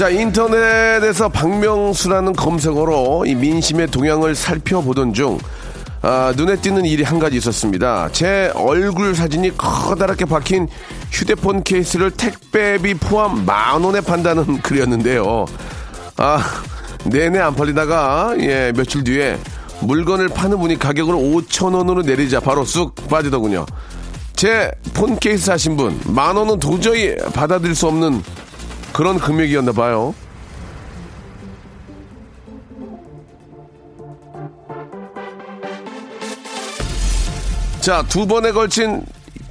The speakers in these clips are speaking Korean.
자 인터넷에서 박명수라는 검색어로 이 민심의 동향을 살펴보던 중 아, 눈에 띄는 일이 한 가지 있었습니다. 제 얼굴 사진이 커다랗게 박힌 휴대폰 케이스를 택배비 포함 만 원에 판다는 글이었는데요. 아, 내내 안 팔리다가, 예, 며칠 뒤에 물건을 파는 분이 가격을 5천 원으로 내리자 바로 쑥 빠지더군요. 제 폰 케이스 사신 분, 만 원은 도저히 받아들일 수 없는 그런 금액이었나 봐요. 자, 두 번에 걸친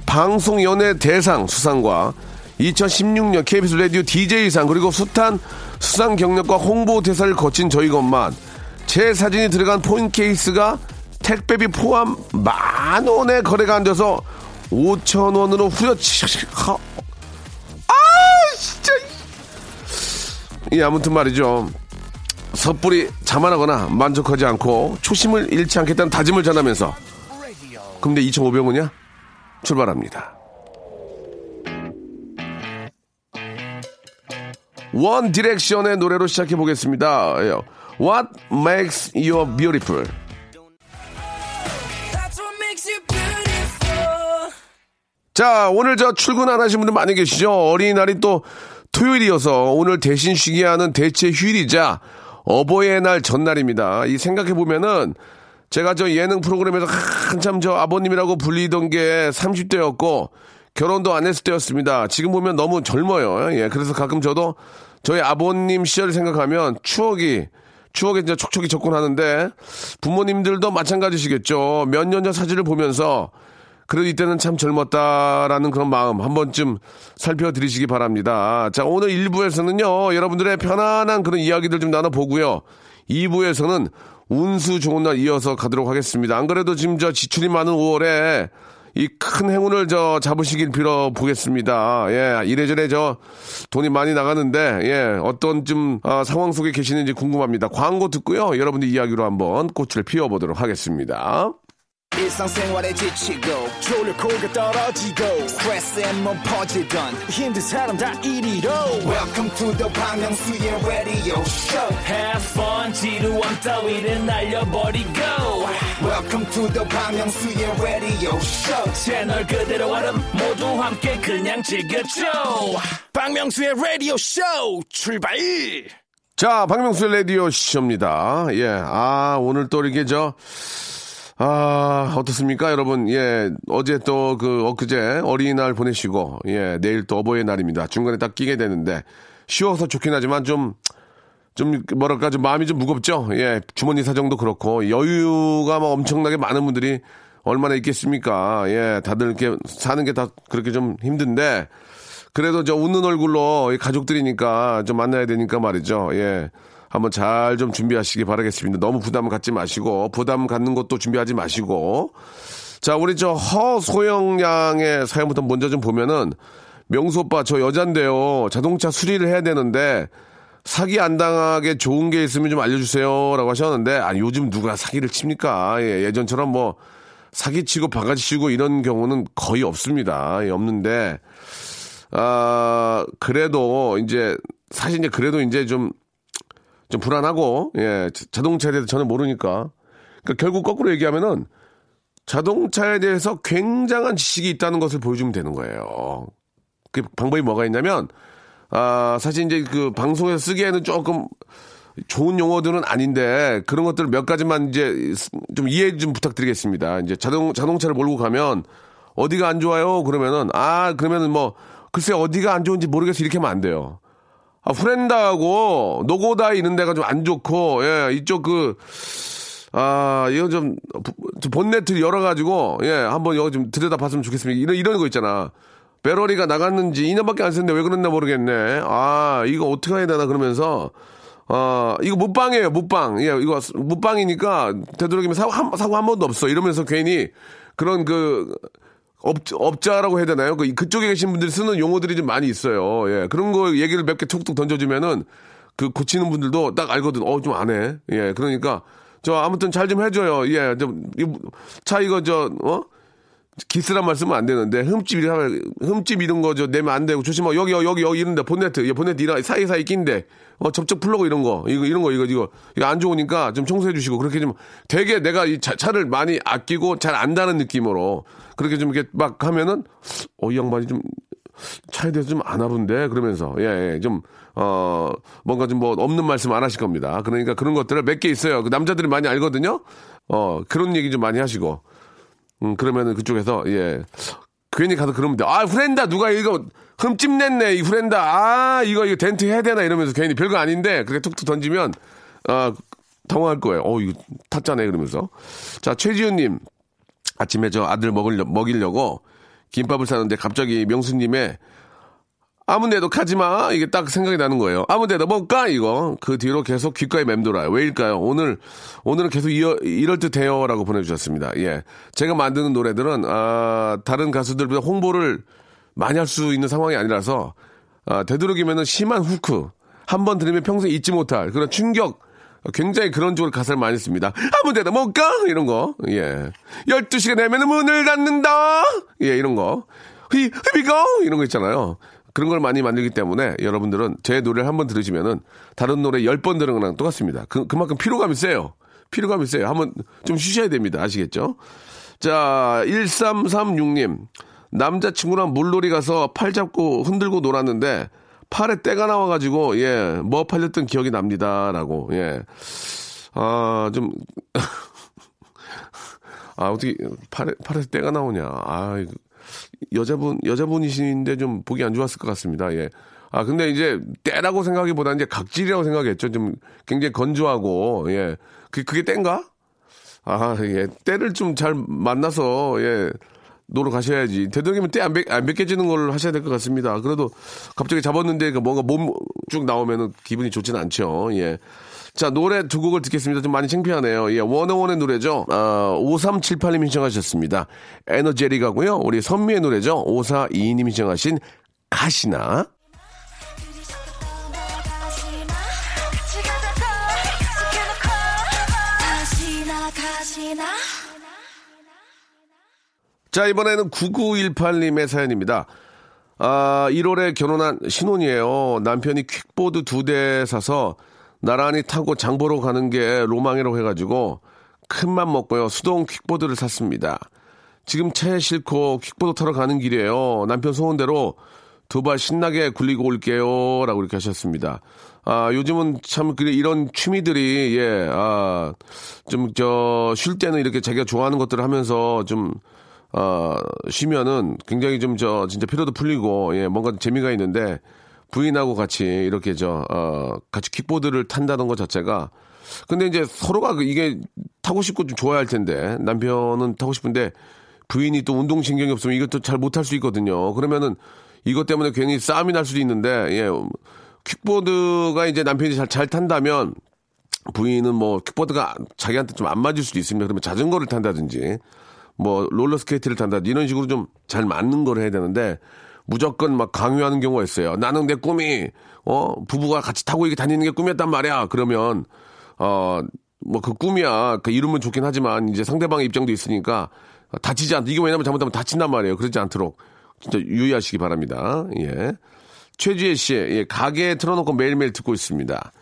방송 연예 대상 수상과 2016년 KBS 라디오 DJ상 그리고 숱한 수상 경력과 홍보 대사를 거친 저이건만 제 사진이 들어간 폰 케이스가 택배비 포함 만 원에 거래가 안 돼서 5천 원으로 후려치 아 진짜 이 아무튼 말이죠 섣불리 자만하거나 만족하지 않고 초심을 잃지 않겠다는 다짐을 전하면서 근데 2,500원이야? 출발합니다. 원 디렉션의 노래로 시작해 보겠습니다. What makes you beautiful? 자, 오늘 저 출근 안 하신 분들 많이 계시죠? 어린이날이 또 토요일이어서 오늘 대신 쉬게 하는 대체 휴일이자 어버이날 전날입니다. 이 생각해 보면은 제가 저 예능 프로그램에서 한참 저 아버님이라고 불리던 게 30대였고 결혼도 안 했을 때였습니다. 지금 보면 너무 젊어요. 예, 그래서 가끔 저도 저희 아버님 시절을 생각하면 추억이 추억에 이제 촉촉이 접근하는데 부모님들도 마찬가지시겠죠. 몇 년 전 사진을 보면서 그래도 이때는 참 젊었다라는 그런 마음 한 번쯤 살펴드리시기 바랍니다. 자, 오늘 1부에서는요, 여러분들의 편안한 그런 이야기들 좀 나눠보고요. 2부에서는 운수 좋은 날 이어서 가도록 하겠습니다. 안 그래도 지금 저 지출이 많은 5월에 이 큰 행운을 저 잡으시길 빌어 보겠습니다. 예, 이래저래 저 돈이 많이 나가는데 예, 어떤 좀 아, 상황 속에 계시는지 궁금합니다. 광고 듣고요. 여러분들 이야기로 한번 꽃을 피워보도록 하겠습니다. 일상생활에 지치고, 졸려 코가 떨어지고, 스트레스에 몸 퍼지던, 힘든 사람 다 이리로. welcome to the Bang Myung-soo's radio show. Have fun 지루함 따위를 날려버리고. Welcome to the Bang Myung-soo's radio show. 채널 그대로 얼음 모두 함께 그냥 즐겨줘. 박명수의 라디오 쇼 출발! 자, 박명수의 라디오 쇼입니다. 예, 아, 오늘 또 이렇게 저, 아, 어떻습니까, 여러분? 예, 어제 또 그, 엊그제 어린이날 보내시고, 예, 내일 또 어버이 날입니다. 중간에 딱 끼게 되는데, 쉬워서 좋긴 하지만 좀, 좀, 뭐랄까, 좀 마음이 좀 무겁죠? 예, 주머니 사정도 그렇고, 여유가 막 엄청나게 많은 분들이 얼마나 있겠습니까? 예, 다들 이렇게 사는 게 다 그렇게 좀 힘든데, 그래도 저 웃는 얼굴로 이 가족들이니까 좀 만나야 되니까 말이죠. 예. 한번 잘 좀 준비하시기 바라겠습니다. 너무 부담 갖지 마시고, 부담 갖는 것도 준비하지 마시고. 자, 우리 저 허소영 양의 사연부터 먼저 좀 보면은, 명수 오빠 저 여잔데요. 자동차 수리를 해야 되는데, 사기 안 당하게 좋은 게 있으면 좀 알려주세요. 라고 하셨는데, 아, 요즘 누가 사기를 칩니까? 예, 예전처럼 뭐, 사기치고 바가지 치고 이런 경우는 거의 없습니다. 예, 없는데, 아, 그래도 이제, 사실 이제 그래도 이제 좀, 좀 불안하고, 예, 자- 자동차에 대해서 저는 모르니까. 그러니까 결국 거꾸로 얘기하면은 자동차에 대해서 굉장한 지식이 있다는 것을 보여주면 되는 거예요. 그 방법이 뭐가 있냐면, 아, 사실 이제 그 방송에서 쓰기에는 조금 좋은 용어들은 아닌데 그런 것들 몇 가지만 이제 좀 이해 좀 부탁드리겠습니다. 이제 자동 자동차를 몰고 가면 어디가 안 좋아요? 그러면은 아 그러면은 뭐 글쎄 어디가 안 좋은지 모르겠어 이렇게 하면 안 돼요. 아 후렌다하고 노고다 이런 데가 좀 안 좋고 예 이쪽 그 아, 이거 좀, 본네트 열어가지고, 예, 한번 여기 좀 들여다 봤으면 좋겠습니다. 이런, 이런 거 있잖아. 배러리가 나갔는지 2년밖에 안 썼는데 왜 그랬나 모르겠네. 아, 이거 어떻게 해야 되나 그러면서 어, 이거 무빵이에요, 무빵. 예, 이거 무빵이니까 되도록이면 사고 한, 사고 한 번도 없어. 이러면서 괜히 그런 그, 업, 업자라고 해야 되나요? 그, 그쪽에 계신 분들이 쓰는 용어들이 좀 많이 있어요. 예, 그런 거 얘기를 몇 개 툭툭 던져주면은 그 고치는 분들도 딱 알거든. 어, 좀 아네. 예, 그러니까 저 아무튼 잘 좀 해줘요. 예, 좀, 차 이거 저, 어? 기스란 말 쓰면 안 되는데 흠집 이런 흠집 이런 거저 내면 안 되고 조심하고 여기 여기 여기 이런데 본네트 예, 본네트 이런 사이 사이 낀데 어 접촉 플러그 이런 거 이거 이런 거 이거 이거 이거 안 좋으니까 좀 청소해 주시고 그렇게 좀 되게 내가 이 차, 차를 많이 아끼고 잘 안다는 느낌으로 그렇게 좀 이렇게 막 하면은 어 이 양반이 좀 차에 대해서 좀안 아픈데 그러면서 예, 예 좀 어, 뭔가 좀 뭐 없는 말씀 안 하실 겁니다. 그러니까 그런 것들을 몇 개 있어요. 그 남자들이 많이 알거든요. 어, 그런 얘기 좀 많이 하시고. 음, 그러면은 그쪽에서, 예. 괜히 가서 그러면 돼. 아, 후렌다, 누가 이거 흠집 냈네, 이 후렌다. 아, 이거, 이거 덴트 해야 되나 이러면서 괜히 별거 아닌데, 그렇게 툭툭 던지면, 아, 당황할 거예요. 어, 이거 탔잖아요, 그러면서. 자, 최지훈님. 아침에 저 아들 먹으려, 먹이려고 김밥을 사는데 갑자기 명수님의 아무 데도 가지 마. 이게 딱 생각이 나는 거예요. 아무 데도 못 가, 이거. 그 뒤로 계속 귓가에 맴돌아요. 왜일까요? 오늘, 오늘은 계속 이어, 이럴 듯 해요. 라고 보내주셨습니다. 예. 제가 만드는 노래들은, 아, 다른 가수들보다 홍보를 많이 할 수 있는 상황이 아니라서, 아, 되도록이면은 심한 후크. 한 번 들으면 평생 잊지 못할 그런 충격. 굉장히 그런 쪽으로 가사를 많이 씁니다. 아무 데도 못 가! 이런 거. 예. 12시가 되면 문을 닫는다! 예, 이런 거. 휘, 휘비고! 이런 거 있잖아요. 그런 걸 많이 만들기 때문에 여러분들은 제 노래를 한 번 들으시면은 다른 노래 열 번 들은 거랑 똑같습니다. 그, 그만큼 피로감이 세요. 피로감이 세요. 한번 좀 쉬셔야 됩니다. 아시겠죠? 자, 1336님. 남자친구랑 물놀이 가서 팔 잡고 흔들고 놀았는데 팔에 때가 나와가지고, 예, 뭐 팔렸던 기억이 납니다. 라고, 예. 아, 좀, 아, 어떻게, 팔에, 팔에서 때가 나오냐. 아, 여자분, 여자분이신데 좀 보기 안 좋았을 것 같습니다. 예. 아, 근데 이제 때라고 생각하기보다 이제 각질이라고 생각했죠. 좀 굉장히 건조하고, 예. 그, 그게 때인가? 아, 예. 때를 좀 잘 만나서, 예. 놀러 가셔야지. 되도록이면 때안 안 벗겨지는 걸 하셔야 될 것 같습니다. 그래도 갑자기 잡았는데 그 뭔가 몸 쭉 나오면은 기분이 좋지는 않죠. 예. 자, 노래 두 곡을 듣겠습니다. 좀 많이 창피하네요. 예, 원어원의 노래죠. 아, 5378님이 신청하셨습니다. 에너제리가고요. 우리 선미의 노래죠. 5422님이 신청하신 가시나. 자, 이번에는 9918님의 사연입니다. 아, 1월에 결혼한 신혼이에요. 남편이 킥보드 두 대 사서 나란히 타고 장보러 가는 게 로망이라고 해가지고 큰 맘 먹고요. 수동 킥보드를 샀습니다. 지금 차에 싣고 킥보드 타러 가는 길이에요. 남편 소원대로 두 발 신나게 굴리고 올게요. 라고 이렇게 하셨습니다. 아, 요즘은 참, 그래, 이런 취미들이, 예, 아, 좀, 저, 쉴 때는 이렇게 자기가 좋아하는 것들을 하면서 좀, 어, 쉬면은 굉장히 좀 저 진짜 피로도 풀리고 예 뭔가 재미가 있는데 부인하고 같이 이렇게 저 어, 같이 킥보드를 탄다는 것 자체가 근데 이제 서로가 그 이게 타고 싶고 좀 좋아할 텐데 남편은 타고 싶은데 부인이 또 운동신경이 없으면 이것도 잘 못할 수 있거든요. 그러면은 이것 때문에 괜히 싸움이 날 수도 있는데 예 킥보드가 이제 남편이 잘, 잘 탄다면 부인은 뭐 킥보드가 자기한테 좀 안 맞을 수도 있습니다. 그러면 자전거를 탄다든지 뭐 롤러스케이트를 탄다 이런 식으로 좀 잘 맞는 걸 해야 되는데 무조건 막 강요하는 경우가 있어요. 나는 내 꿈이 어 부부가 같이 타고 이렇게 다니는 게 꿈이었단 말이야. 그러면 어 뭐 그 꿈이야. 그 이름은 좋긴 하지만 이제 상대방의 입장도 있으니까 다치지 않. 이게 왜냐면 잘못하면 다친단 말이에요. 그러지 않도록 진짜 유의하시기 바랍니다. 예. 최지혜 씨, 예, 가게에 틀어놓고 매일매일 듣고 있습니다.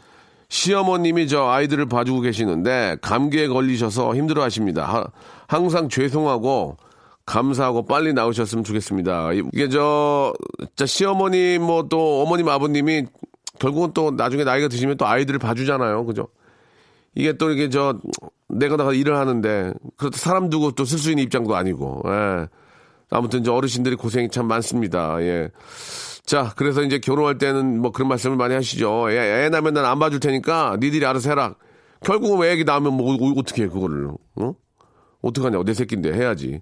시어머님이 저 아이들을 봐주고 계시는데 감기에 걸리셔서 힘들어 하십니다. 항상 죄송하고 감사하고 빨리 나오셨으면 좋겠습니다. 이게 저, 자, 시어머님 뭐 또 어머님 아버님이 결국은 또 나중에 나이가 드시면 또 아이들을 봐주잖아요. 그죠? 이게 또 이게 저, 내가 나가 일을 하는데, 그렇다 사람 두고 또 쓸 수 있는 입장도 아니고, 예. 아무튼 저 어르신들이 고생이 참 많습니다. 예. 자, 그래서 이제 결혼할 때는 뭐 그런 말씀을 많이 하시죠. 애, 애 나면 난 안 봐줄 테니까 니들이 알아서 해라. 결국은 왜 애기 낳으면 뭐 어떻게 해, 그거를. 어? 어떡하냐. 내 새끼인데 해야지.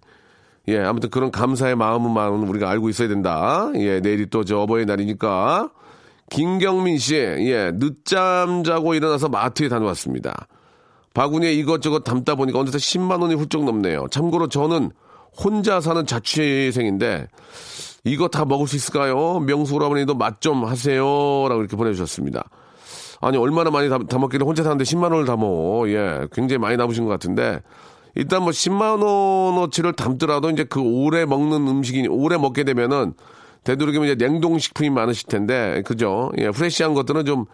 예, 아무튼 그런 감사의 마음은 우리가 알고 있어야 된다. 예, 내일이 또 저 어버이날이니까. 김경민 씨, 예, 늦잠 자고 일어나서 마트에 다녀왔습니다. 바구니에 이것저것 담다 보니까 어느새 10만 원이 훌쩍 넘네요. 참고로 저는 혼자 사는 자취생인데 이거 다 먹을 수 있을까요? 명수 오라버니도 맛 좀 하세요. 라고 이렇게 보내주셨습니다. 아니, 얼마나 많이 다, 다 먹기를 혼자 사는데 10만 원을 다 먹어. 예, 굉장히 많이 남으신 것 같은데 일단 뭐 10만 원어치를 담더라도 이제 그 오래 먹는 음식이 오래 먹게 되면은 되도록이면 이제 냉동식품이 많으실 텐데 그죠? 예, 프레시한 것들은 좀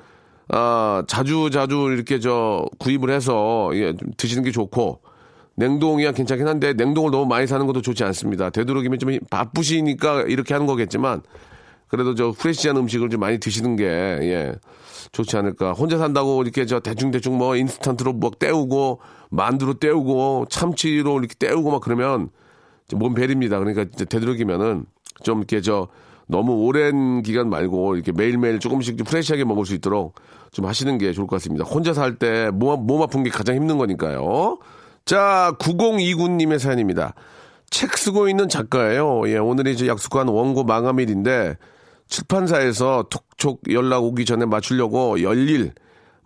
아, 자주 자주 이렇게 저 구입을 해서 예, 드시는 게 좋고 냉동이야 괜찮긴 한데 냉동을 너무 많이 사는 것도 좋지 않습니다. 되도록이면 좀 바쁘시니까 이렇게 하는 거겠지만 그래도 저 프레시한 음식을 좀 많이 드시는 게 예. 좋지 않을까. 혼자 산다고 이렇게 저 대충대충 뭐 인스턴트로 뭐 때우고 만두로 때우고 참치로 이렇게 때우고 막 그러면 몸 베립니다. 그러니까 되도록이면은 좀 이렇게 저 너무 오랜 기간 말고 이렇게 매일매일 조금씩 좀 프레시하게 먹을 수 있도록 좀 하시는 게 좋을 것 같습니다. 혼자 살 때 몸, 몸 아픈 게 가장 힘든 거니까요. 자, 9029님의 사연입니다. 책 쓰고 있는 작가예요. 예, 오늘이 이제 약속한 원고 마감일인데 출판사에서 톡톡 연락 오기 전에 맞추려고 열일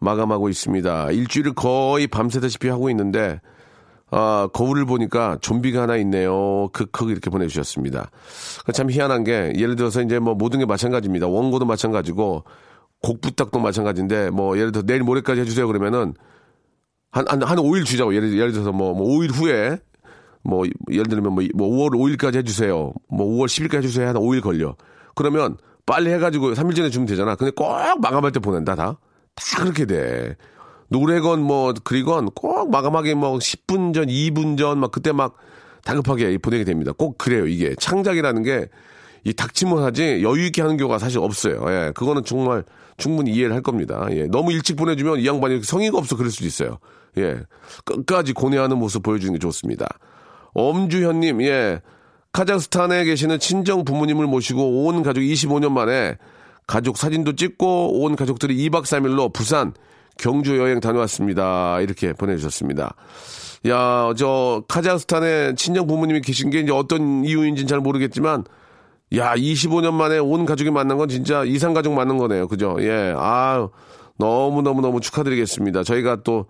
마감하고 있습니다. 일주일을 거의 밤새다시피 하고 있는데 아, 거울을 보니까 좀비가 하나 있네요. 크크 이렇게 보내주셨습니다. 참 희한한 게 예를 들어서 이제 뭐 모든 게 마찬가지입니다. 원고도 마찬가지고 곡 부탁도 마찬가지인데 뭐 예를 들어 내일 모레까지 해주세요 그러면은 한, 한, 한 5일 주자고 예를, 예를 들어서 뭐, 뭐 5일 후에 뭐 예를 들면 뭐, 뭐 5월 5일까지 해주세요. 뭐 5월 10일까지 해주세요. 한 5일 걸려. 그러면 빨리 해가지고 3일 전에 주면 되잖아. 근데 꼭 마감할 때 보낸다 다. 다 그렇게 돼. 노래건 뭐 그리건 꼭 마감하기 뭐 10분 전, 2분 전 막 그때 막 다급하게 보내게 됩니다. 꼭 그래요. 이게 창작이라는 게 이 닥치면 하지 여유 있게 하는 경우가 사실 없어요. 예, 그거는 정말 충분히 이해를 할 겁니다. 예, 너무 일찍 보내주면 이 양반이 성의가 없어 그럴 수도 있어요. 예, 끝까지 고뇌하는 모습 보여주는 게 좋습니다. 엄주현님, 예, 카자흐스탄에 계시는 친정 부모님을 모시고 온 가족 25년 만에 가족 사진도 찍고 온 가족들이 2박 3일로 부산 경주 여행 다녀왔습니다. 이렇게 보내주셨습니다. 야, 저, 카자흐스탄에 친정 부모님이 계신 게 이제 어떤 이유인지는 잘 모르겠지만, 야, 25년 만에 온 가족이 만난 건 진짜 이상 가족 맞는 거네요. 그죠? 예. 아 너무너무너무 축하드리겠습니다. 저희가 또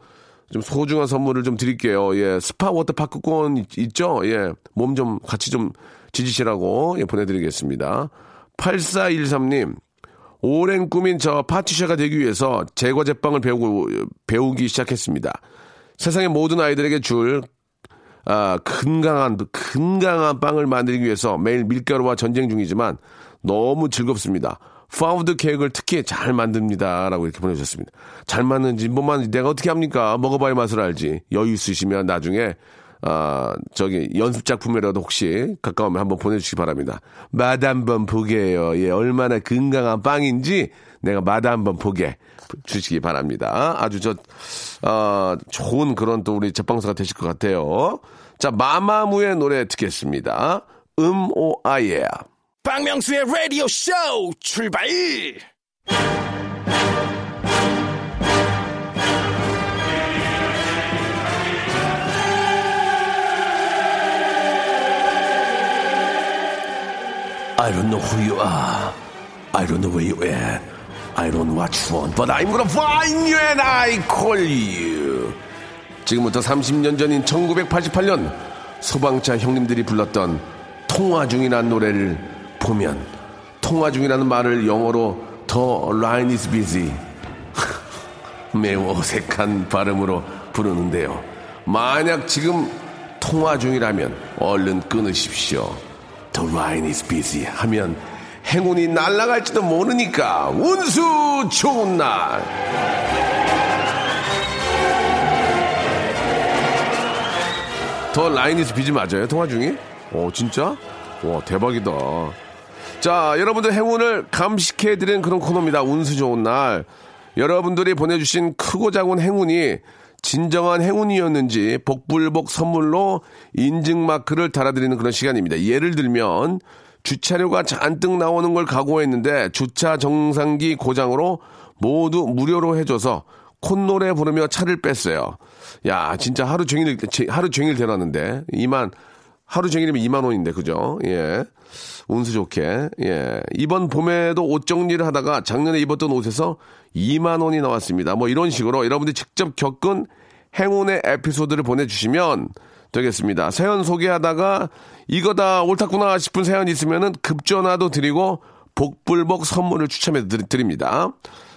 좀 소중한 선물을 좀 드릴게요. 예. 스파 워터파크권 있, 죠 예. 몸 좀 같이 좀 지지시라고 예, 보내드리겠습니다. 8413님, 오랜 꿈인 저 파티셔가 되기 위해서 제과 제빵을 배우고 배우기 시작했습니다. 세상의 모든 아이들에게 줄 아, 건강한 건강한 빵을 만들기 위해서 매일 밀가루와 전쟁 중이지만 너무 즐겁습니다. 파운드 케이크를 특히 잘 만듭니다 라고 이렇게 보내주셨습니다. 잘 만드는지 뭐만 내가 어떻게 합니까? 먹어봐야 맛을 알지. 여유 있으시면 나중에 아, 저기 연습 작품이라도 혹시 가까우면 한번 보내주시기 바랍니다. 맛 한번 보게요. 예, 얼마나 건강한 빵인지 내가 맛 한번 보게 주시기 바랍니다. 아주 저 어, 좋은 그런 또 우리 제빵사가 되실 것 같아요. 자, 마마무의 노래 듣겠습니다. 음, 오, 아 예. 박명수의 라디오 쇼 출발! I don't know who you are. I don't know where you at. I don't know what you want, but I'm gonna find you and I call you. 지금부터 30년 전인 1988년 소방차 형님들이 불렀던 통화 중이라는 노래를 보면 통화 중이라는 말을 영어로 더 line is busy 매우 어색한 발음으로 부르는데요. 만약 지금 통화 중이라면 얼른 끊으십시오. The line is busy 하면 행운이 날아갈지도 모르니까 운수 좋은 날. 더 라인 이스 비지 맞아요? 통화 중이? 오, 진짜? 와, 대박이다. 자, 여러분들 행운을 감식해드리는 그런 코너입니다. 운수 좋은 날. 여러분들이 보내주신 크고 작은 행운이 진정한 행운이었는지 복불복 선물로 인증마크를 달아드리는 그런 시간입니다. 예를 들면 주차료가 잔뜩 나오는 걸 각오했는데 주차 정상기 고장으로 모두 무료로 해줘서 콧노래 부르며 차를 뺐어요. 야, 진짜 하루 종일, 하루 종일 대놨는데, 이만 하루 종일이면 2만 원인데 그죠? 예. 운수 좋게. 예. 이번 봄에도 옷 정리를 하다가 작년에 입었던 옷에서 2만 원이 나왔습니다. 뭐 이런 식으로 여러분들이 직접 겪은 행운의 에피소드를 보내 주시면 되겠습니다. 사연 소개하다가 이거 다 옳았구나 싶은 사연 있으면은 급전화도 드리고 복불복 선물을 추첨해 드립니다.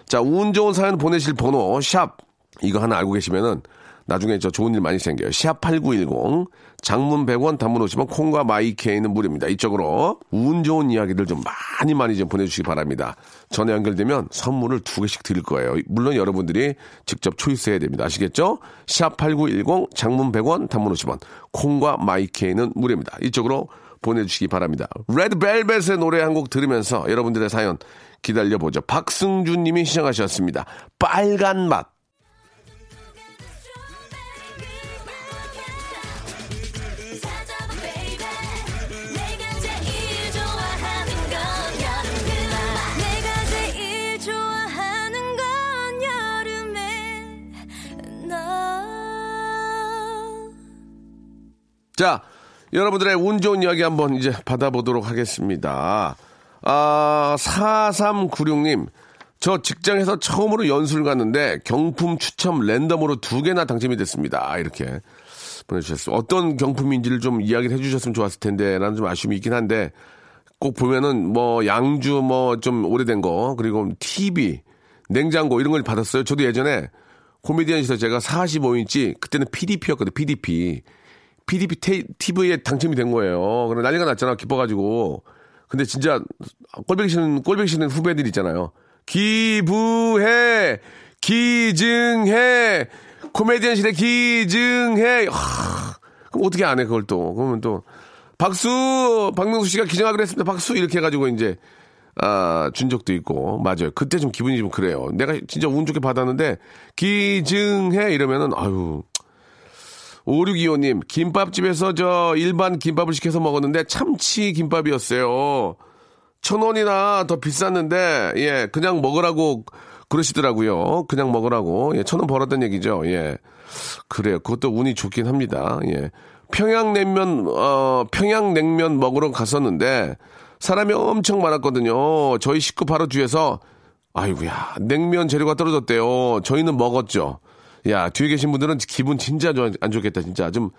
자, 운 좋은 사연 보내실 번호 샵 이거 하나 알고 계시면은 나중에 저 좋은 일 많이 생겨요. 샵 8910 장문 100원 단문 오시면 콩과 마이케이는 무료입니다. 이쪽으로 운 좋은 이야기들 좀 많이 많이 좀 보내주시기 바랍니다. 전화 연결되면 선물을 두 개씩 드릴 거예요. 물론 여러분들이 직접 초이스해야 됩니다. 아시겠죠? 샵8910 장문 100원 단문 오시면 콩과 마이케이는 무료입니다. 이쪽으로 보내주시기 바랍니다. 레드벨벳의 노래 한 곡 들으면서 여러분들의 사연 기다려보죠. 박승준 님이 시청하셨습니다. 빨간 맛. 자, 여러분들의 운 좋은 이야기 한번 이제 받아보도록 하겠습니다. 아, 4396님. 저 직장에서 처음으로 연수를 갔는데 경품 추첨 랜덤으로 두 개나 당첨이 됐습니다. 이렇게 보내주셨어요. 어떤 경품인지를 좀 이야기를 해주셨으면 좋았을 텐데 라는 좀 아쉬움이 있긴 한데 꼭 보면은 뭐 양주 뭐 좀 오래된 거 그리고 TV 냉장고 이런 걸 받았어요. 저도 예전에 코미디언에서 제가 45인치 그때는 PDP였거든요. PDP. PDP 테, TV에 당첨이 된 거예요. 그래 난리가 났잖아. 기뻐가지고. 근데 진짜 꼴배기 싫은 꼴배기 싫은 후배들 있잖아요. 기부해 기증해 코미디언실에 기증해 하, 그럼 어떻게 안 해 그걸 또 그러면 또 박수 박명수 씨가 기증하기로 했습니다 박수 이렇게 해가지고 이제 아, 준 적도 있고 맞아요 그때 좀 기분이 좀 그래요 내가 진짜 운 좋게 받았는데 기증해 이러면은 아유 5625님, 김밥집에서 저 일반 김밥을 시켜서 먹었는데 참치 김밥이었어요. 천 원이나 더 비쌌는데, 예, 그냥 먹으라고 그러시더라고요. 그냥 먹으라고. 예, 천원 벌었던 얘기죠. 예. 그래요. 그것도 운이 좋긴 합니다. 예. 평양냉면, 어, 평양냉면 먹으러 갔었는데, 사람이 엄청 많았거든요. 저희 식구 바로 뒤에서, 아이고야, 냉면 재료가 떨어졌대요. 저희는 먹었죠. 야, 뒤에 계신 분들은 기분 진짜 좋- 안 좋겠다, 진짜. 좀,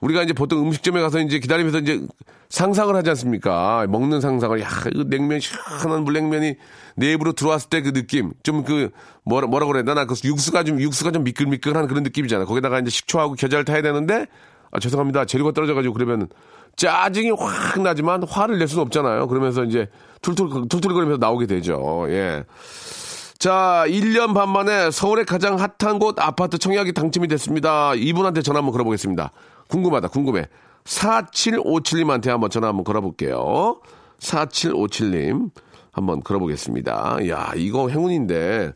우리가 이제 보통 음식점에 가서 이제 기다리면서 이제 상상을 하지 않습니까? 먹는 상상을, 야, 이 냉면, 시원한 물냉면이 내 입으로 들어왔을 때 그 느낌. 좀 그, 뭐라, 뭐라 그래. 나나 그 육수가 좀, 육수가 좀 미끌미끌한 그런 느낌이잖아. 거기다가 이제 식초하고 겨자를 타야 되는데, 아, 죄송합니다. 재료가 떨어져가지고 그러면 짜증이 확 나지만 화를 낼 수는 없잖아요. 그러면서 이제 툴툴, 툴툴거리면서 나오게 되죠. 예. 자, 1년 반 만에 서울의 가장 핫한 곳 아파트 청약이 당첨이 됐습니다. 이분한테 전화 한번 걸어보겠습니다. 궁금하다, 궁금해. 4757님한테 한번 전화 한번 걸어볼게요. 4757님. 한번 걸어보겠습니다. 야, 이거 행운인데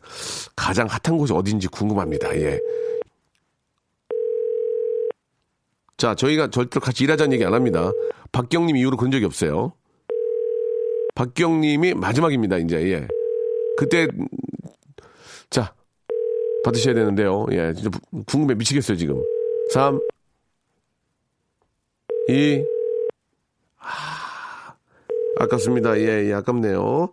가장 핫한 곳이 어딘지 궁금합니다. 예. 자, 저희가 절대로 같이 일하자는 얘기 안 합니다. 박경님 이후로 그런 적이 없어요. 박경님이 마지막입니다, 이제, 예. 그때, 자, 받으셔야 되는데요. 예, 진짜 궁금해 미치겠어요, 지금. 3, 2, 아, 아깝습니다. 예, 예, 아깝네요.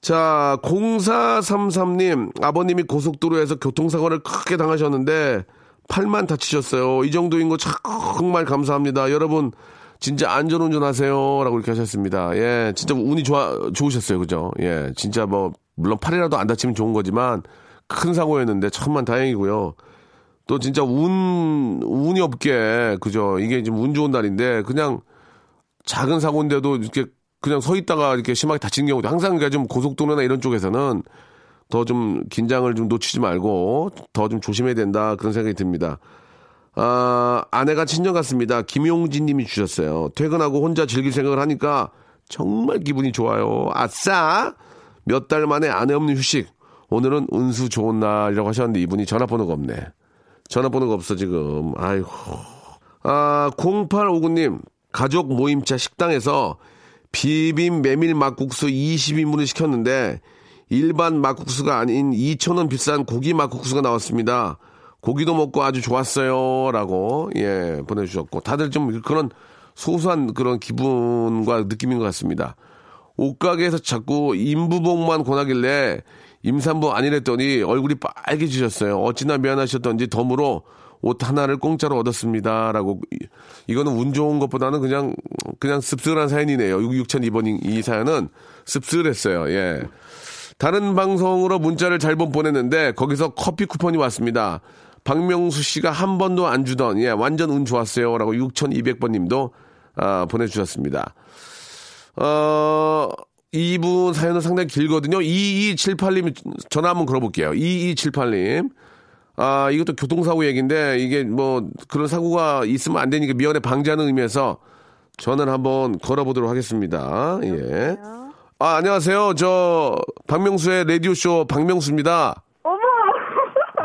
자, 0433님, 아버님이 고속도로에서 교통사고를 크게 당하셨는데, 팔만 다치셨어요. 이 정도인 거 정말 감사합니다. 여러분, 진짜 안전운전 하세요. 라고 이렇게 하셨습니다. 예, 진짜 운이 좋아, 좋으셨어요. 그죠? 예, 진짜 뭐, 물론 팔이라도 안 다치면 좋은 거지만, 큰 사고였는데 천만 다행이고요. 또 진짜 운, 운이 없게, 그죠? 이게 지금 운 좋은 날인데, 그냥 작은 사고인데도 이렇게 그냥 서 있다가 이렇게 심하게 다치는 경우도 항상 그러니까 좀 고속도로나 이런 쪽에서는 더 좀 긴장을 좀 놓치지 말고 더 좀 조심해야 된다 그런 생각이 듭니다. 아, 아내가 친정 같습니다. 김용진 님이 주셨어요. 퇴근하고 혼자 즐길 생각을 하니까 정말 기분이 좋아요. 아싸! 몇 달 만에 아내 없는 휴식. 오늘은 운수 좋은 날이라고 하셨는데 이분이 전화번호가 없네. 전화번호가 없어 지금. 아이고. 아, 0859님. 가족 모임차 식당에서 비빔 메밀 막국수 20인분을 시켰는데 일반 막국수가 아닌 2,000원 비싼 고기 막국수가 나왔습니다. 고기도 먹고 아주 좋았어요. 라고, 예, 보내주셨고. 다들 좀 그런 소소한 그런 기분과 느낌인 것 같습니다. 옷가게에서 자꾸 임부복만 권하길래 임산부 아니랬더니 얼굴이 빨개지셨어요. 어찌나 미안하셨던지 덤으로 옷 하나를 공짜로 얻었습니다 라고 이- 이거는 운 좋은 것보다는 그냥 그냥 씁쓸한 사연이네요. 6002번 이 사연은 씁쓸했어요. 예. 다른 방송으로 문자를 잘못 보냈는데 거기서 커피 쿠폰이 왔습니다. 박명수 씨가 한 번도 안 주던 예 완전 운 좋았어요 라고 6200번 님도 아, 보내주셨습니다. 어, 이분 사연은 상당히 길거든요. 2278님 전화 한번 걸어볼게요. 2278님. 아, 이것도 교통사고 얘기인데 이게 뭐 그런 사고가 있으면 안 되니까 미연에 방지하는 의미에서 전화를 한번 걸어보도록 하겠습니다. 예. 아, 안녕하세요. 저 박명수의 라디오쇼 박명수입니다. 어머!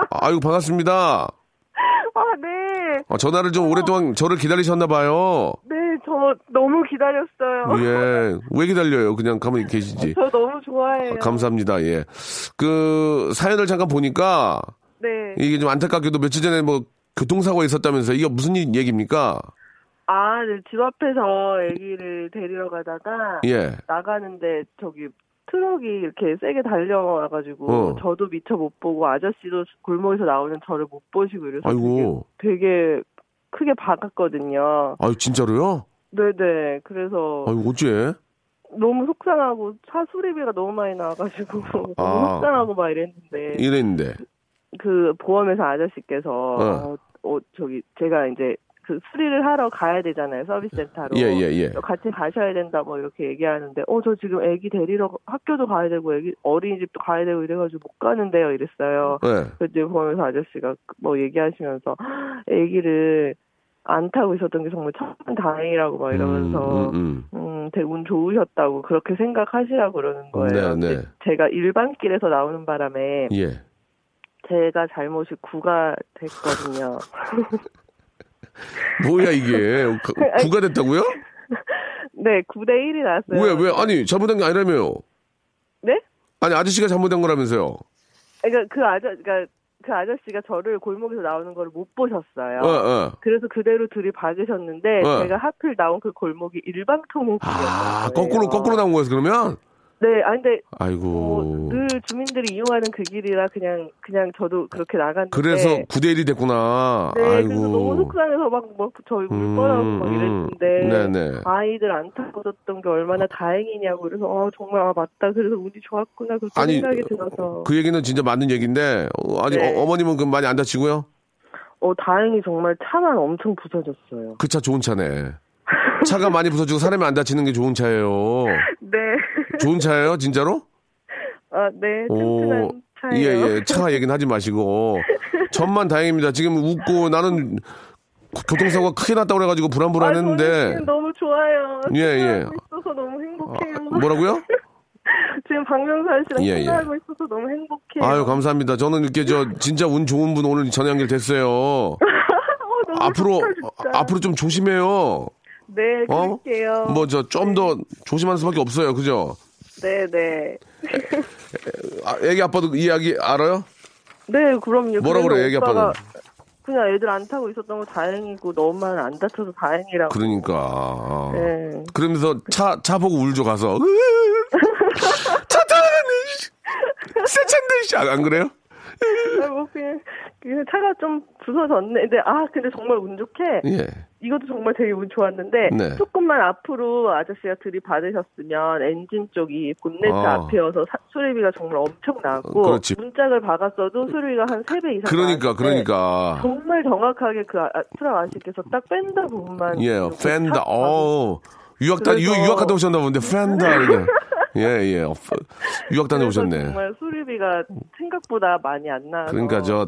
아유, 반갑습니다. 아, 네. 아, 전화를 좀 오랫동안 저를 기다리셨나 봐요. 네, 저 너무 기다렸어요. 예. 왜 기다려요? 그냥 가만히 계시지. 저 너무 좋아해요. 아, 감사합니다. 예. 그 사연을 잠깐 보니까 네. 이게 좀 안타깝게도 며칠 전에 뭐 교통사고가 있었다면서 이게 무슨 일- 얘기입니까? 아, 네, 집 앞에서 아기를 데리러 가다가 예. 나가는데 저기 트럭이 이렇게 세게 달려와가지고 어. 저도 미처 못 보고 아저씨도 골목에서 나오는 저를 못 보시고 이래서 아이고. 되게, 되게 크게 박았거든요. 아유, 진짜로요? 네네. 그래서 아유, 어째? 너무 속상하고 차 수리비가 너무 많이 나와가지고 너무 아. 속상하고 막 이랬는데 이랬는데. 그 보험회사 아저씨께서 어. 어, 어, 저기 제가 이제 그 수리를 하러 가야 되잖아요 서비스 센터로 예, 예, 예. 같이 가셔야 된다 뭐 이렇게 얘기하는데 어 저 지금 애기 데리러 학교도 가야 되고 애기 어린이집도 가야 되고 이래가지고 못 가는데요 이랬어요 예. 그때 보험회사 아저씨가 뭐 얘기하시면서 애기를 안 타고 있었던 게 정말 참 다행이라고 막 이러면서 음, 음, 음, 되게 운 좋으셨다고 그렇게 생각하시라고 그러는 거예요. 네, 네. 제가 일반 길에서 나오는 바람에 음. 예. 제가 잘못이 구가 됐거든요. 뭐야, 이게. 가- 구가 됐다고요? 네, 9대 1이 났어요. 왜, 왜? 아니, 잘못한 게 아니라며요. 네? 아니, 아저씨가 잘못한 거라면서요. 그러니까 그 아저, 그러니까 그 아저씨가 저를 골목에서 나오는 걸 못 보셨어요. 어, 어. 그래서 그대로 들이박으셨는데 어. 제가 하필 나온 그 골목이 일방통행길이었어요. 아, 거꾸로, 거꾸로 나온 거였어, 그러면? 네, 아 근데 아이고. 뭐, 늘 주민들이 이용하는 그 길이라 그냥 그냥 저도 그렇게 나갔는데 그래서 9대 1이 됐구나. 네, 아이고. 그래서 너무 속상해서 막뭐 저희 물 뻔하고 막 음, 이랬는데 네네. 아이들 안 타고 졌던 게 얼마나 다행이냐고 그래서 어 정말 아 맞다 그래서 운이 좋았구나 그렇게 아니, 생각이 들어서 그 얘기는 진짜 맞는 얘기인데, 어, 아니, 네. 어, 머님은그 많이 안 다치고요? 어 다행히 정말 차만 엄청 부서졌어요. 그 차 좋은 차네. 차가 많이 부서지고 사람이 안 다치는 게 좋은 차예요. 네. 좋은 차예요, 진짜로? 아, 네. 오, 차예요. 예, 예. 차 얘기는 하지 마시고. 천만 다행입니다. 지금 웃고 나는 교통사고가 크게 났다고 그래가지고 아, 불안불안했는데. 지금 너무 좋아요. 예, 예. 있어서 너무 행복해요. 뭐라고요? 지금 박명수 씨랑 예, 예. 생각하고 있어서 너무 행복해요. 아유, 감사합니다. 저는 이렇게 저 진짜 운 좋은 분 오늘 전화 연결 됐어요. 어, 너무 앞으로, 좋다. 앞으로 좀 조심해요. 네, 어? 그럴게요. 뭐저 좀더 조심하는 수밖에 없어요. 그죠? 네, 네. 아, 애기 아빠도 이야기 알아요? 네, 그럼요. 뭐라 그래서 그래, 애기 아빠는? 그냥 애들 안 타고 있었던 거 다행이고 너만 안 다쳐서 다행이라고. 그러니까. 네. 그러면서 차, 차 보고 울죠, 가서. 차 차인데, 씨. 아, 안 그래요? 아, 뭐 그냥, 그냥 차가 좀 부서졌네. 근데 아 근데 정말 운 좋게 예. 이것도 정말 되게 운 좋았는데 네. 조금만 앞으로 아저씨가 들이받으셨으면 엔진 쪽이 본네트 아. 앞이어서 사- 수리비가 정말 엄청 나고 어. 문짝을 박았어도 수리비가 한 3배 이상 그러니까, 그러니까. 정말 정확하게 그 아, 트럭 아저씨께서 딱 뺀다 부분만 예, 탁어 유학 다, 그래서- 유학 갔다 오셨나 본데, 이게. 예, 예. 어, 유학 다녀오셨네. 정말 수리비가 생각보다 많이 안 나서 그러니까 저,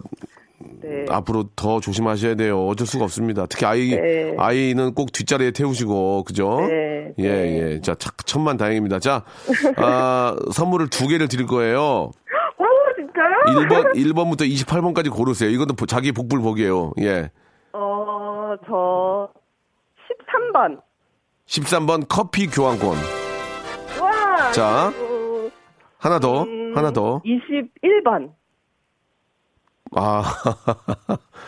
네. 앞으로 더 조심하셔야 돼요. 어쩔 수가 없습니다. 특히 아이, 네. 아이는 꼭 뒷자리에 태우시고, 그죠? 네, 예, 예. 자, 차- 천만 다행입니다. 자, 아, 선물을 두 개를 드릴 거예요. 오 진짜요? 1번, 1번부터 28번까지 고르세요. 이것도 보- 자기 복불복이에요. 예. 어, 저 13번. 13번 커피 교환권. 와. 자. 어, 하나 더, 음, 하나 더. 21번. 아,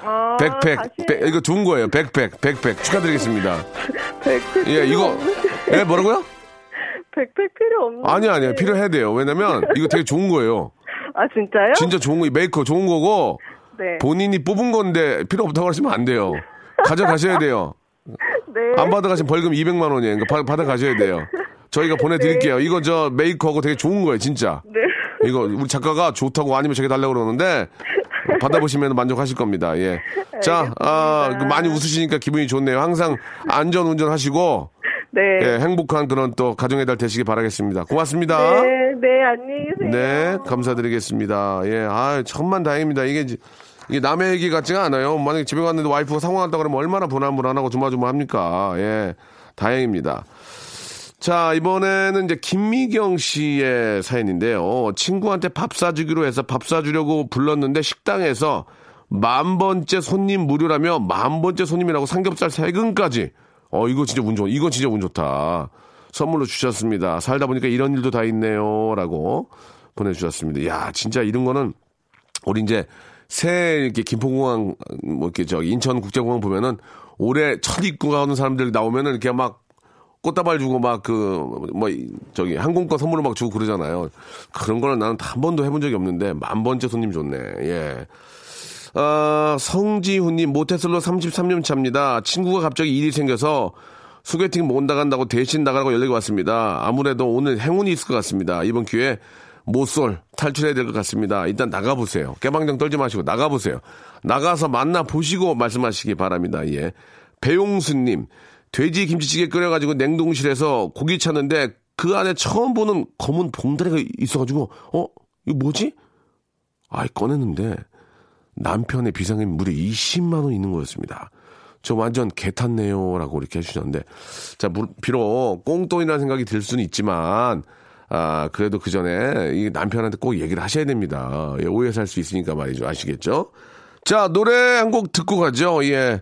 아, 백팩. 다시 백, 이거 좋은 거예요. 백팩, 백팩. 축하드리겠습니다. 백팩 예, 이거. 예, 뭐라고요? 백팩 필요 없는. 아니, 아니요. 필요해야 돼요. 왜냐면, 이거 되게 좋은 거예요. 아 진짜요? 진짜 좋은 거, 메이커 좋은 거고, 네. 본인이 뽑은 건데, 필요 없다고 하시면 안 돼요. 가져가셔야 돼요. 네. 안 받아가시면 벌금 200만 원이에요. 그러니까 받, 아가셔야 돼요. 저희가 보내드릴게요. 이거 저 메이커하고 되게 좋은 거예요, 진짜. 네. 이거 우리 작가가 좋다고 아니면 저게 달라고 그러는데 받아보시면 만족하실 겁니다. 예. 자, 아, 그 많이 웃으시니까 기분이 좋네요. 항상 안전 운전하시고 네. 예, 행복한 그런 또 가정의 달 되시기 바라겠습니다. 고맙습니다. 네, 네, 안녕히 계세요. 네, 감사드리겠습니다. 예, 아, 천만 다행입니다. 이게 이게 남의 얘기 같지가 않아요. 만약에 집에 갔는데 와이프가 상황한다 그러면 얼마나 불안불안하고 조마조마합니까? 예, 다행입니다. 자, 이번에는 이제 김미경 씨의 사연인데요. 친구한테 밥 사주기로 해서 밥 사주려고 불렀는데 식당에서 만 번째 손님 무료라며 만 번째 손님이라고 삼겹살 세근까지. 어, 이거 진짜 운 좋, 이거 진짜 운 좋다. 선물로 주셨습니다. 살다 보니까 이런 일도 다 있네요. 라고 보내주셨습니다. 야, 진짜 이런 거는 우리 이제 새 이렇게 김포공항 뭐 이렇게 저 인천국제공항 보면은 올해 첫 입국하는 사람들 나오면은 이렇게 막 꽃다발 주고 막 그 뭐 저기 항공권 선물을 막 주고 그러잖아요. 그런 거는 나는 한 번도 해본 적이 없는데 만 번째 손님 좋네. 예. 아, 성지훈님 모태솔로 33년 차입니다. 친구가 갑자기 일이 생겨서 소개팅 못 나간다고 대신 나가라고 연락이 왔습니다. 아무래도 오늘 행운이 있을 것 같습니다. 이번 기회에 모쏠 탈출해야 될 것 같습니다. 일단 나가보세요. 깨방정 떨지 마시고 나가보세요. 나가서 만나 보시고 말씀하시기 바랍니다. 예. 배용수님, 돼지 김치찌개 끓여가지고 냉동실에서 고기 찾는데 그 안에 처음 보는 검은 봉다리가 있어가지고, 어? 이거 뭐지? 아이, 꺼냈는데 남편의 비상금 무려 20만 원 있는 거였습니다. 저 완전 개 탔네요라고 이렇게 해주셨는데 자 물- 비록 꽁돈이라는 생각이 들 수는 있지만 아 그래도 그 전에 이 남편한테 꼭 얘기를 하셔야 됩니다. 예, 오해 살 수 있으니까 말이죠 아시겠죠? 자 노래 한 곡 듣고 가죠. 예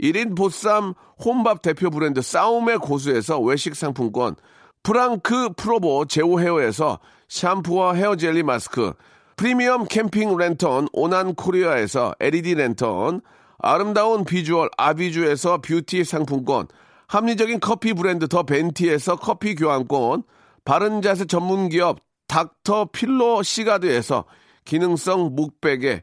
1인 보쌈 혼밥 대표 브랜드 싸움의 고수에서 외식 상품권, 프랑크 프로보 제오 헤어에서 샴푸와 헤어 젤리 마스크, 프리미엄 캠핑 랜턴 오난 코리아에서 LED 랜턴, 아름다운 비주얼 아비주에서 뷰티 상품권, 합리적인 커피 브랜드 더 벤티에서 커피 교환권, 바른 자세 전문 기업 닥터 필로 시가드에서 기능성 목베개,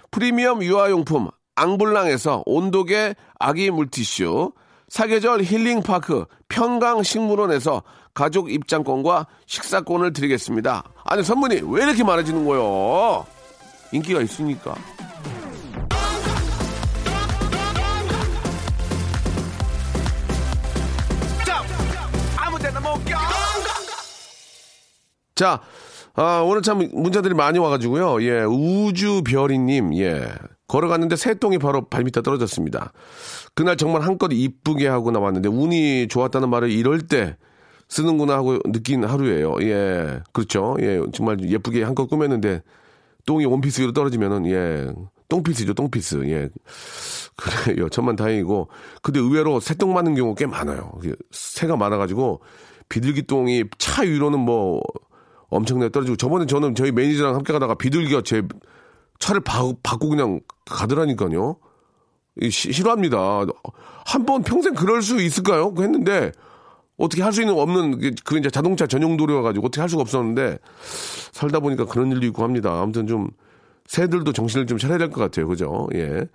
프리미엄 유아용품 앙블랑에서 온도계 아기 물티슈, 사계절 힐링파크 평강식물원에서 가족 입장권과 식사권을 드리겠습니다. 아니 선물이 왜 이렇게 많아지는 거요? 인기가 있으니까. 자, 아, 오늘 참 문자들이 많이 와가지고요. 예, 우주별이님, 예. 걸어갔는데 새똥이 바로 발밑에 떨어졌습니다. 그날 정말 한껏 이쁘게 하고 나왔는데 운이 좋았다는 말을 이럴 때 쓰는구나 하고 느낀 하루예요. 예, 그렇죠. 예, 정말 예쁘게 한껏 꾸몄는데 똥이 원피스 위로 떨어지면은 예, 똥피스죠, 똥피스. 예. 그래요. 천만 다행이고. 근데 의외로 새똥 맞는 경우 꽤 많아요. 이게 새가 많아가지고 비둘기 똥이 차 위로는 뭐 엄청나게 떨어지고 저번에 저는 저희 매니저랑 함께 가다가 비둘기가 제 차를 바, 받고 그냥 가더라니까요. 이 시- 싫어합니다. 한 번 평생 그럴 수 있을까요? 그 했는데 어떻게 할 수 있는 없는 그- 그 이제 자동차 전용 도로여 가지고 어떻게 할 수가 없었는데 살다 보니까 그런 일도 있고 합니다. 아무튼 좀 새들도 정신을 좀 차려야 될 것 같아요. 그죠? 예.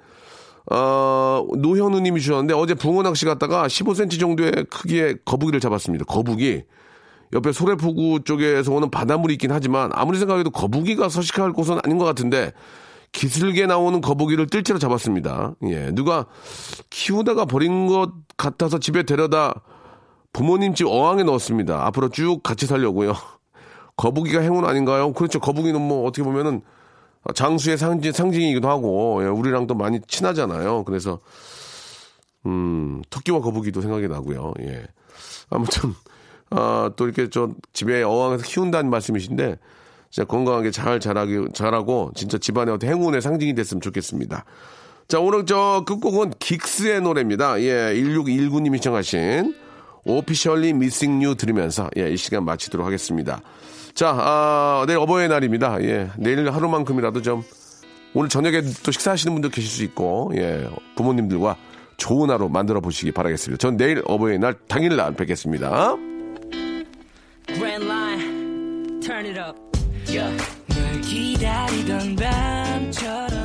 어, 노현우 님이 주셨는데 어제 붕어 낚시 갔다가 15cm 정도의 크기의 거북이를 잡았습니다. 거북이. 옆에 소래포구 쪽에서 오는 바닷물이 있긴 하지만 아무리 생각해도 거북이가 서식할 곳은 아닌 것 같은데 기슬게 나오는 거북이를 뜰채로 잡았습니다. 예. 누가 키우다가 버린 것 같아서 집에 데려다 부모님 집 어항에 넣었습니다. 앞으로 쭉 같이 살려고요. 거북이가 행운 아닌가요? 그렇죠. 거북이는 뭐 어떻게 보면은 장수의 상징, 상징이기도 하고, 예, 우리랑 또 많이 친하잖아요. 그래서, 음, 토끼와 거북이도 생각이 나고요. 예. 아무튼, 아, 또 이렇게 저 집에 어항에서 키운다는 말씀이신데, 진짜 건강하게 잘 자라기, 자라고, 진짜 집안의 어떤 행운의 상징이 됐으면 좋겠습니다. 자, 오늘 저 끝곡은 긱스의 노래입니다. 예, 1619님이 시청하신 Officially Missing You 들으면서, 예, 이 시간 마치도록 하겠습니다. 자, 아, 내일 어버이날입니다. 예, 내일 하루만큼이라도 좀 오늘 저녁에 또 식사하시는 분들 계실 수 있고, 예, 부모님들과 좋은 하루 만들어 보시기 바라겠습니다. 전 내일 어버이날 당일날 뵙겠습니다. Grand line, turn it up. Yeah. 널 기다리던 밤처럼 길